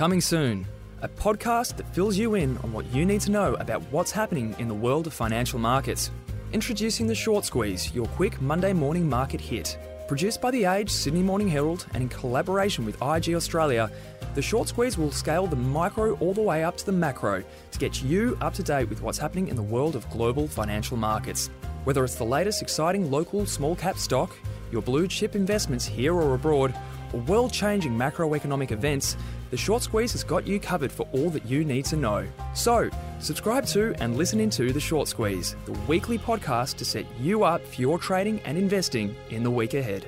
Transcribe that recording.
Coming soon, a podcast that fills you in on what you need to know about what's happening in the world of financial markets. Introducing the Short Squeeze, your quick Monday morning market hit. Produced by The Age, Sydney Morning Herald, and in collaboration with IG Australia, the Short Squeeze will scale the micro all the way up to the macro to get you up to date with what's happening in the world of global financial markets. Whether it's the latest exciting local small cap stock, your blue chip investments here or abroad, or world changing macroeconomic events, the Short Squeeze has got you covered for all that you need to know. So, subscribe to and listen into The Short Squeeze, the weekly podcast to set you up for your trading and investing in the week ahead.